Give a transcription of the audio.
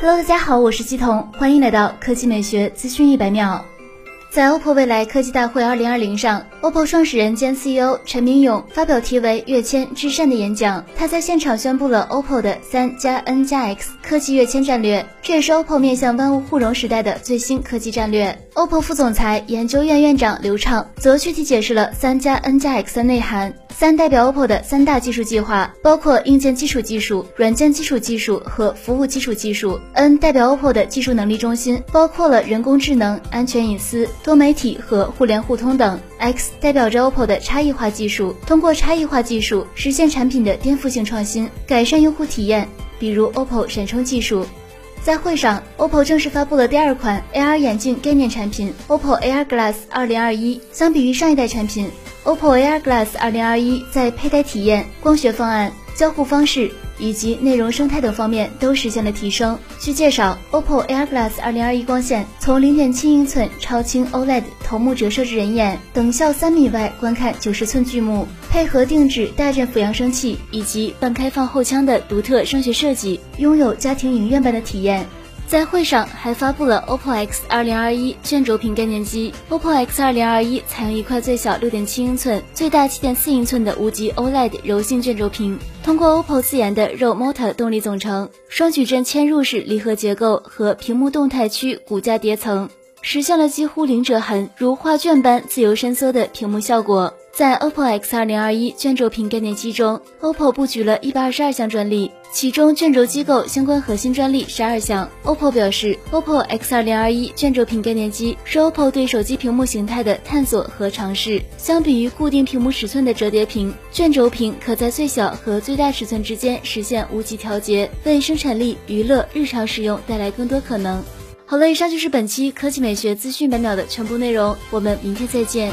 Hello，大家好，我是季彤，欢迎来到科技美学资讯一百秒。在 OPPO 未来科技大会2020上，OPPO 创始人兼 CEO 陈明勇发表题为“跃迁至善”的演讲。他在现场宣布了 OPPO 的三加 N 加 X 科技跃迁战略，这也是 OPPO 面向万物互融时代的最新科技战略。OPPO 副总裁、研究院院长刘畅则具体解释了三加 N 加 X 的内涵。三代表 OPPO 的三大技术计划，包括硬件基础技术、软件基础技术和服务基础技术。N 代表 OPPO 的技术能力中心，包括了人工智能、安全隐私、多媒体和互联互通等。X 代表着 OPPO 的差异化技术，通过差异化技术实现产品的颠覆性创新，改善用户体验，比如 OPPO 闪充技术。在会上，OPPO 正式发布了第二款 AR 眼镜概念产品 OPPO AR Glass 2021。相比于上一代产品。OPPO AR Glass 2021在佩戴体验、光学方案、交互方式以及内容生态等方面都实现了提升。据介绍，OPPO Air Glass 2021光线从0.7英寸超清 OLED 头目折射至人眼，等效三米外观看九十寸巨幕，配合定制大振幅扬声器以及半开放后腔的独特声学设计，拥有家庭影院般的体验。在会上还发布了 OPPO X 2021卷轴屏概念机。OPPO X 2021采用一块最小6.7英寸、最大7.4英寸的无极 OLED 柔性卷轴屏，通过 OPPO 自研的 RO Motor 动力总成、双矩阵嵌入式离合结构和屏幕动态区骨架叠层，实现了几乎零折痕、如画卷般自由伸缩的屏幕效果。在 OPPO X 2021卷轴屏概念机中，OPPO 布局了一百二十二项专利，其中卷轴机构相关核心专利十二项。OPPO 表示，OPPO X 2021卷轴屏概念机是 OPPO 对手机屏幕形态的探索和尝试。相比于固定屏幕尺寸的折叠屏，卷轴屏可在最小和最大尺寸之间实现无极调节，为生产力、娱乐、日常使用带来更多可能。好了，以上就是本期科技美学资讯百秒的全部内容，我们明天再见。